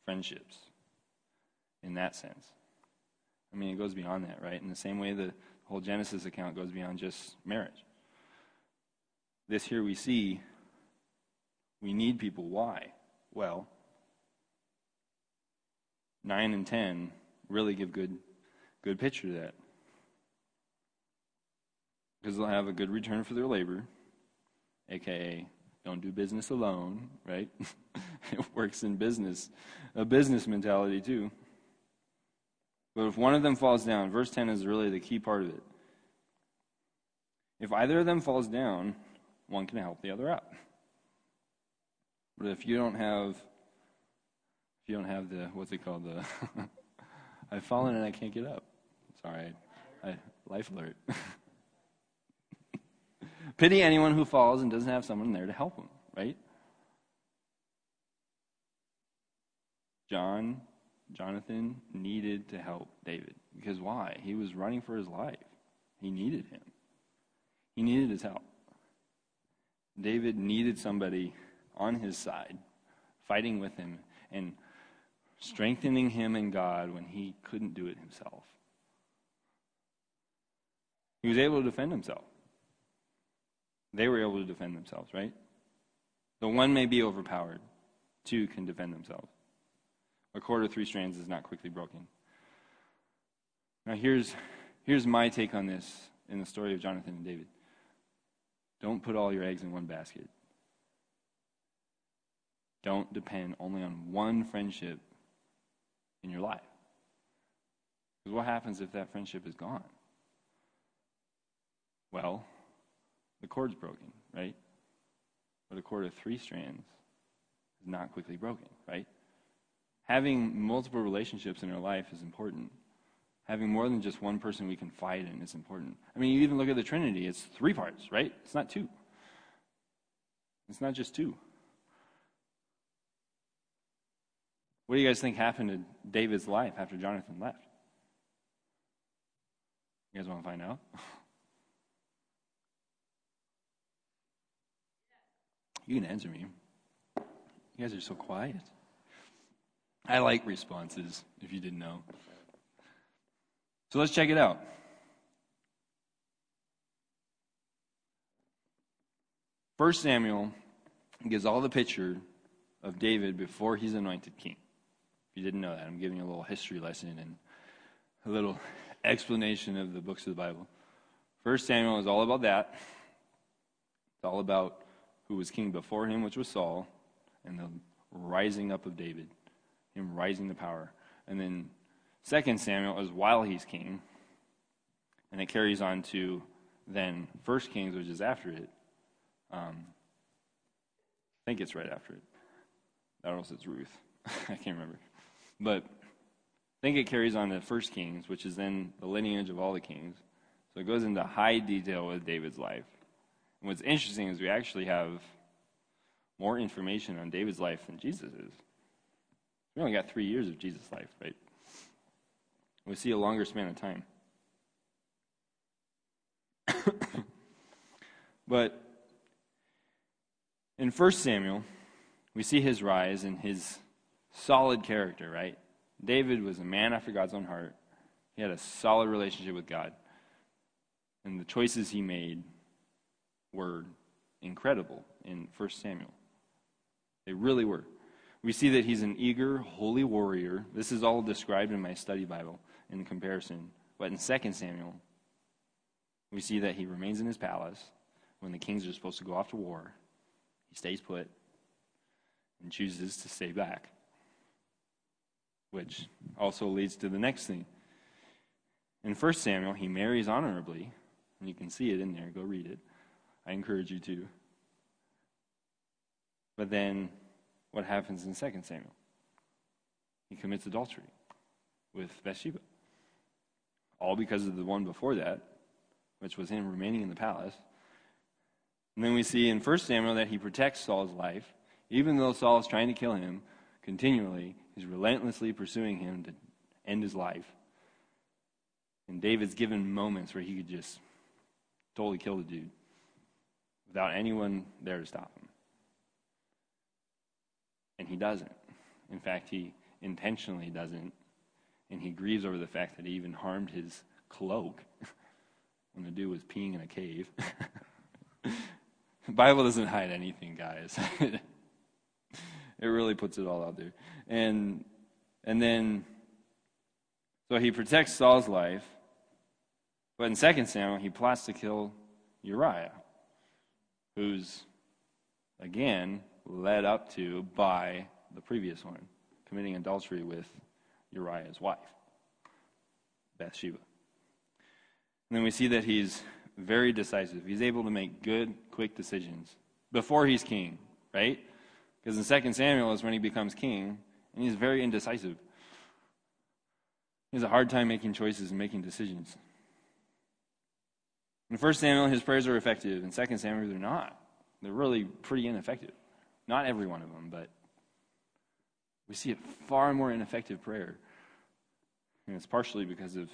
friendships, in that sense. I mean, it goes beyond that, right? In the same way the whole Genesis account goes beyond just marriage. This here we see we need people. Why? Well, 9 and 10 really give good good picture of that. Because they'll have a good return for their labor, aka don't do business alone, right? it works in business, a business mentality too. But if one of them falls down, verse 10 is really the key part of it. If either of them falls down, one can help the other up. But if you don't have if you don't have the what's it called the I've fallen and I can't get up. Sorry, I, life alert. Pity anyone who falls and doesn't have someone there to help him, right? John, Jonathan needed to help David. Because why? He was running for his life. He needed him. He needed his help. David needed somebody on his side, fighting with him and strengthening him in God when he couldn't do it himself. He was able to defend himself. They were able to defend themselves, right? The one may be overpowered, two can defend themselves. A cord of three strands is not quickly broken. Now, here's, here's my take on this in the story of Jonathan and David. Don't put all your eggs in one basket. Don't depend only on one friendship in your life. Because what happens if that friendship is gone? Well, the cord's broken, right? But a cord of three strands is not quickly broken, right? Having multiple relationships in our life is important. Having more than just one person we can fight in is important. I mean, you even look at the Trinity, it's three parts, right? It's not two. It's not just two. What do you guys think happened to David's life after Jonathan left? You guys want to find out? You can answer me. You guys are so quiet. I like responses, if you didn't know. So let's check it out. First Samuel gives all the picture of David before he's anointed king. If you didn't know that, I'm giving you a little history lesson and a little explanation of the books of the Bible. First Samuel is all about that. It's all about who was king before him, which was Saul, and the rising up of David, him rising to power. And then Second Samuel is while he's king, and it carries on to then First Kings, which is after it. Um, I think it's right after it. Or else it's Ruth. I can't remember. But I think it carries on to First Kings, which is then the lineage of all the kings. So it goes into high detail with David's life. And what's interesting is we actually have more information on David's life than Jesus is. We only got three years of Jesus' life, right? We see a longer span of time. but in 1 Samuel, we see his rise and his solid character, right? David was a man after God's own heart. He had a solid relationship with God. And the choices he made were incredible in 1 Samuel. They really were. We see that he's an eager, holy warrior. This is all described in my study Bible in comparison. But in 2 Samuel, we see that he remains in his palace when the kings are supposed to go off to war. He stays put and chooses to stay back, which also leads to the next thing. In 1 Samuel, he marries honorably, and you can see it in there. Go read it. I encourage you to. But then, what happens in 2 Samuel? He commits adultery with Bathsheba. All because of the one before that, which was him remaining in the palace. And then we see in 1 Samuel that he protects Saul's life. Even though Saul is trying to kill him continually, he's relentlessly pursuing him to end his life. And David's given moments where he could just totally kill the dude without anyone there to stop him. And he doesn't. In fact, he intentionally doesn't. And he grieves over the fact that he even harmed his cloak when the dude was peeing in a cave. the Bible doesn't hide anything, guys. it really puts it all out there. And and then so he protects Saul's life. But in 2 Samuel, he plots to kill Uriah, who's again led up to by the previous one, committing adultery with Uriah's wife, Bathsheba. And then we see that he's very decisive. He's able to make good, quick decisions before he's king, right? Because in 2 Samuel is when he becomes king, and he's very indecisive. He has a hard time making choices and making decisions. In 1 Samuel, his prayers are effective. In 2 Samuel, they're not. They're really pretty ineffective. Not every one of them, but we see a far more ineffective prayer. And it's partially because of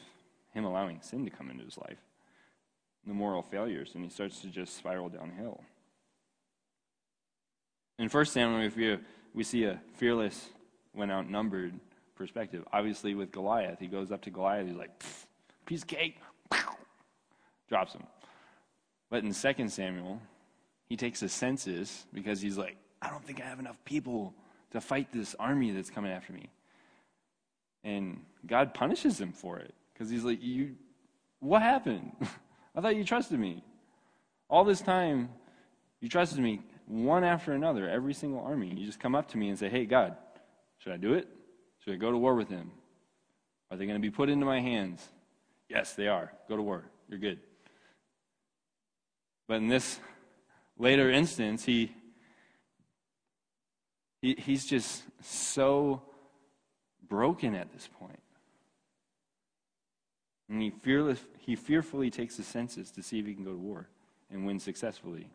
him allowing sin to come into his life, the moral failures, and he starts to just spiral downhill. In 1 Samuel, we, we see a fearless, when outnumbered perspective. Obviously, with Goliath, he goes up to Goliath, he's like, piece of cake, drops him. But in 2 Samuel, he takes a census because he's like, I don't think I have enough people to fight this army that's coming after me. And God punishes him for it because he's like, "You, what happened? I thought you trusted me. All this time, you trusted me one after another, every single army. You just come up to me and say, Hey, God, should I do it? Should I go to war with them? Are they going to be put into my hands? Yes, they are. Go to war. You're good. But in this later instance, he he, he's just so broken at this point. And he, fearless, he fearfully takes the census to see if he can go to war and win successfully.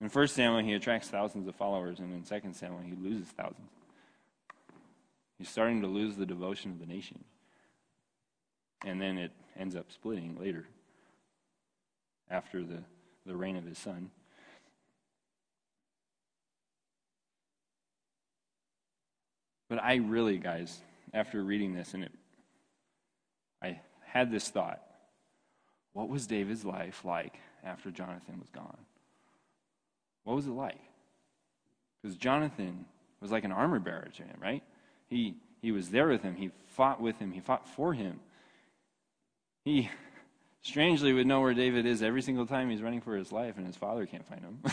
In 1 Samuel, he attracts thousands of followers, and in 2 Samuel, he loses thousands. He's starting to lose the devotion of the nation. And then it ends up splitting later after the, the reign of his son. But I really, guys, after reading this, and it, I had this thought what was David's life like after Jonathan was gone? What was it like? Because Jonathan was like an armor bearer to him, right? He, he was there with him, he fought with him, he fought for him. He strangely would know where David is every single time he's running for his life, and his father can't find him.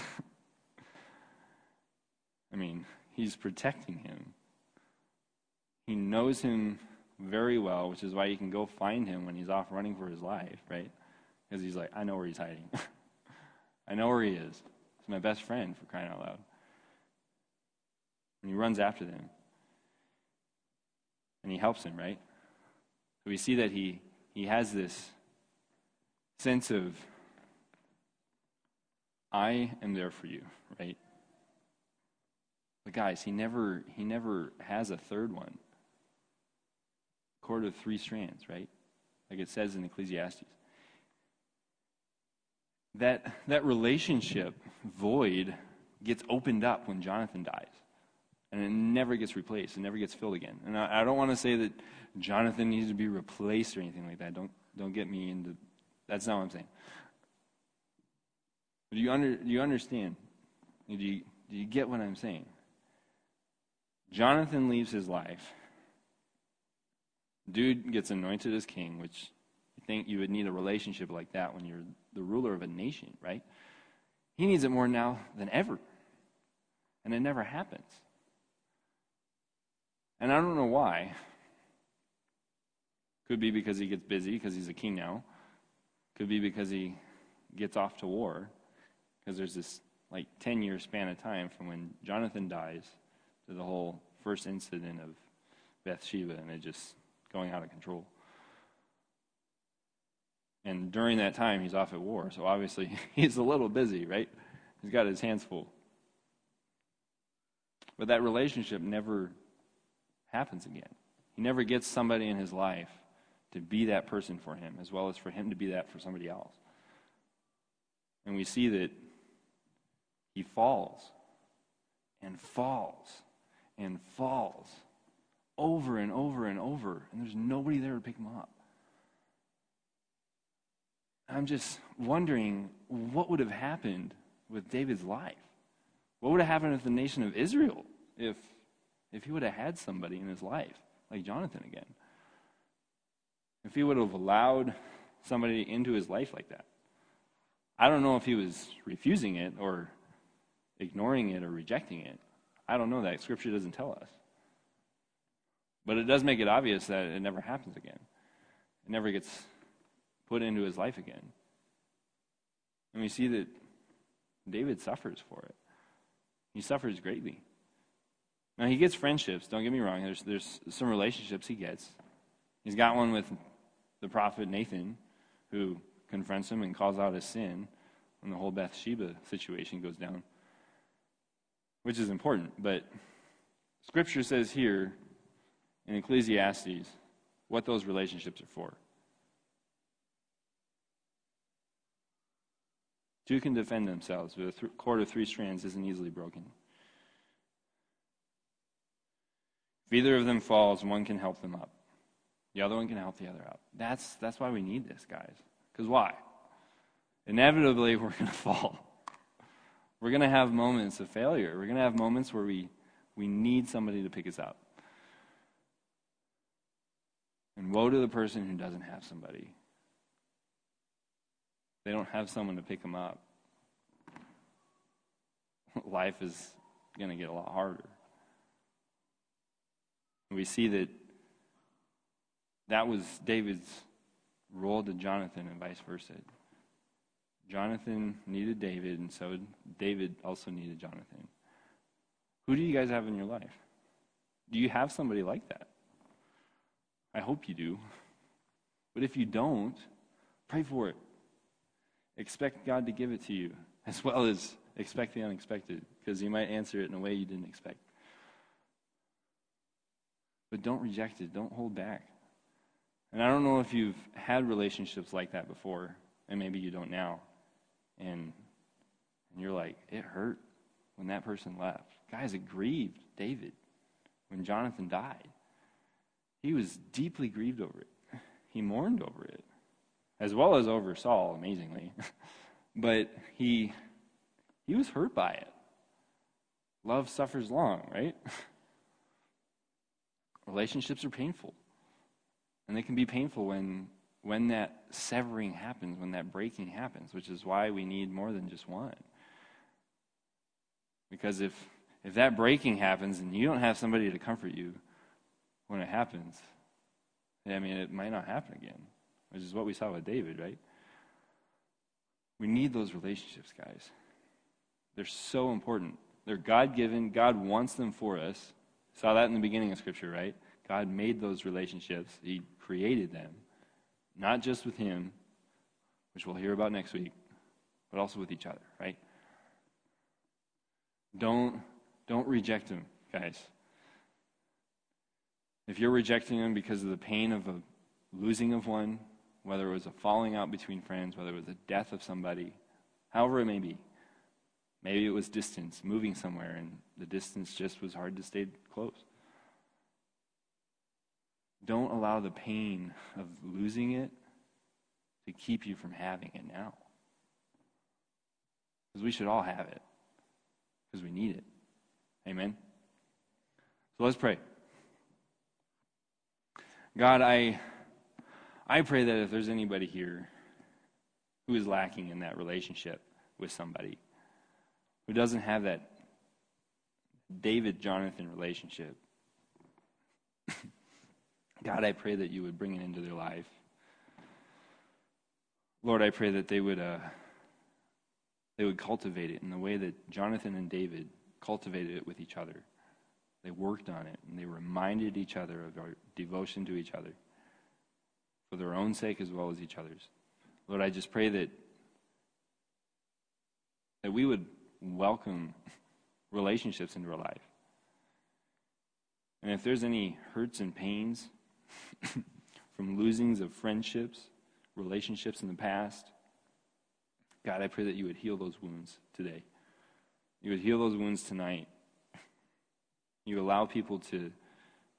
I mean, he's protecting him. He knows him very well, which is why you can go find him when he's off running for his life, right? Because he's like, I know where he's hiding. I know where he is. He's my best friend, for crying out loud. And he runs after them. and he helps him, right? So we see that he, he has this sense of, I am there for you, right? But guys, he never he never has a third one. Cord of three strands, right? Like it says in Ecclesiastes. That that relationship void gets opened up when Jonathan dies. And it never gets replaced. It never gets filled again. And I, I don't want to say that Jonathan needs to be replaced or anything like that. Don't don't get me into that's not what I'm saying. Do you under do you understand? Do you do you get what I'm saying? Jonathan leaves his life. Dude gets anointed as king, which I think you would need a relationship like that when you're the ruler of a nation, right? He needs it more now than ever. And it never happens. And I don't know why. Could be because he gets busy, because he's a king now. Could be because he gets off to war, because there's this like 10 year span of time from when Jonathan dies to the whole first incident of Bathsheba and it just going out of control. And during that time, he's off at war. So obviously, he's a little busy, right? He's got his hands full. But that relationship never happens again. He never gets somebody in his life to be that person for him, as well as for him to be that for somebody else. And we see that he falls and falls and falls over and over and over, and there's nobody there to pick him up. I'm just wondering what would have happened with David's life. What would have happened with the nation of Israel if, if he would have had somebody in his life, like Jonathan again? If he would have allowed somebody into his life like that. I don't know if he was refusing it or ignoring it or rejecting it. I don't know that. Scripture doesn't tell us. But it does make it obvious that it never happens again. It never gets put into his life again. And we see that David suffers for it. He suffers greatly. Now, he gets friendships, don't get me wrong. There's, there's some relationships he gets. He's got one with the prophet Nathan, who confronts him and calls out his sin when the whole Bathsheba situation goes down which is important. But Scripture says here in Ecclesiastes what those relationships are for. Two can defend themselves, but a th- cord of three strands isn't easily broken. If either of them falls, one can help them up. The other one can help the other out. That's, that's why we need this, guys. Because why? Inevitably, we're going to fall. We're going to have moments of failure. We're going to have moments where we, we need somebody to pick us up. And woe to the person who doesn't have somebody. They don't have someone to pick them up. Life is going to get a lot harder. We see that that was David's role to Jonathan and vice versa. Jonathan needed David, and so David also needed Jonathan. Who do you guys have in your life? Do you have somebody like that? I hope you do. But if you don't, pray for it. Expect God to give it to you, as well as expect the unexpected, because He might answer it in a way you didn't expect. But don't reject it, don't hold back. And I don't know if you've had relationships like that before, and maybe you don't now and and you're like, it hurt when that person left. Guys, it grieved David when Jonathan died. He was deeply grieved over it. He mourned over it, as well as over Saul, amazingly. but he he was hurt by it. Love suffers long, right? Relationships are painful. And they can be painful when when that severing happens, when that breaking happens, which is why we need more than just one. Because if, if that breaking happens and you don't have somebody to comfort you when it happens, I mean, it might not happen again, which is what we saw with David, right? We need those relationships, guys. They're so important. They're God given, God wants them for us Saw that in the beginning of Scripture, right? God made those relationships, He created them, not just with Him, which we'll hear about next week, but also with each other, right? Don't, don't reject Him, guys. If you're rejecting Him because of the pain of a losing of one, whether it was a falling out between friends, whether it was the death of somebody, however it may be, maybe it was distance, moving somewhere, and the distance just was hard to stay close. Don't allow the pain of losing it to keep you from having it now. Because we should all have it, because we need it. Amen? So let's pray. God, I, I pray that if there's anybody here who is lacking in that relationship with somebody, who doesn't have that David Jonathan relationship, God, I pray that you would bring it into their life. Lord, I pray that they would, uh, they would cultivate it in the way that Jonathan and David cultivated it with each other. They worked on it and they reminded each other of our devotion to each other for their own sake as well as each other's. Lord, I just pray that that we would welcome relationships into our life. And if there's any hurts and pains from losings of friendships, relationships in the past, God, I pray that you would heal those wounds today. You would heal those wounds tonight. You allow people to,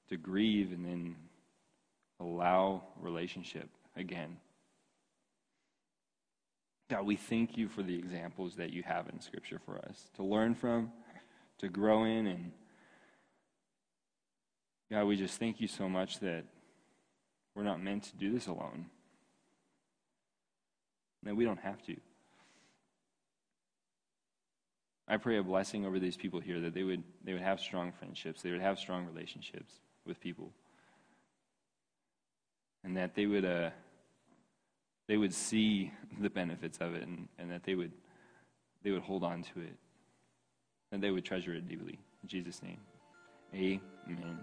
to grieve and then allow relationship again. God, we thank you for the examples that you have in Scripture for us to learn from, to grow in, and God, we just thank you so much that we're not meant to do this alone. That we don't have to. I pray a blessing over these people here that they would, they would have strong friendships, they would have strong relationships with people. And that they would, uh, they would see the benefits of it and, and that they would, they would hold on to it. And they would treasure it deeply. In Jesus' name, amen.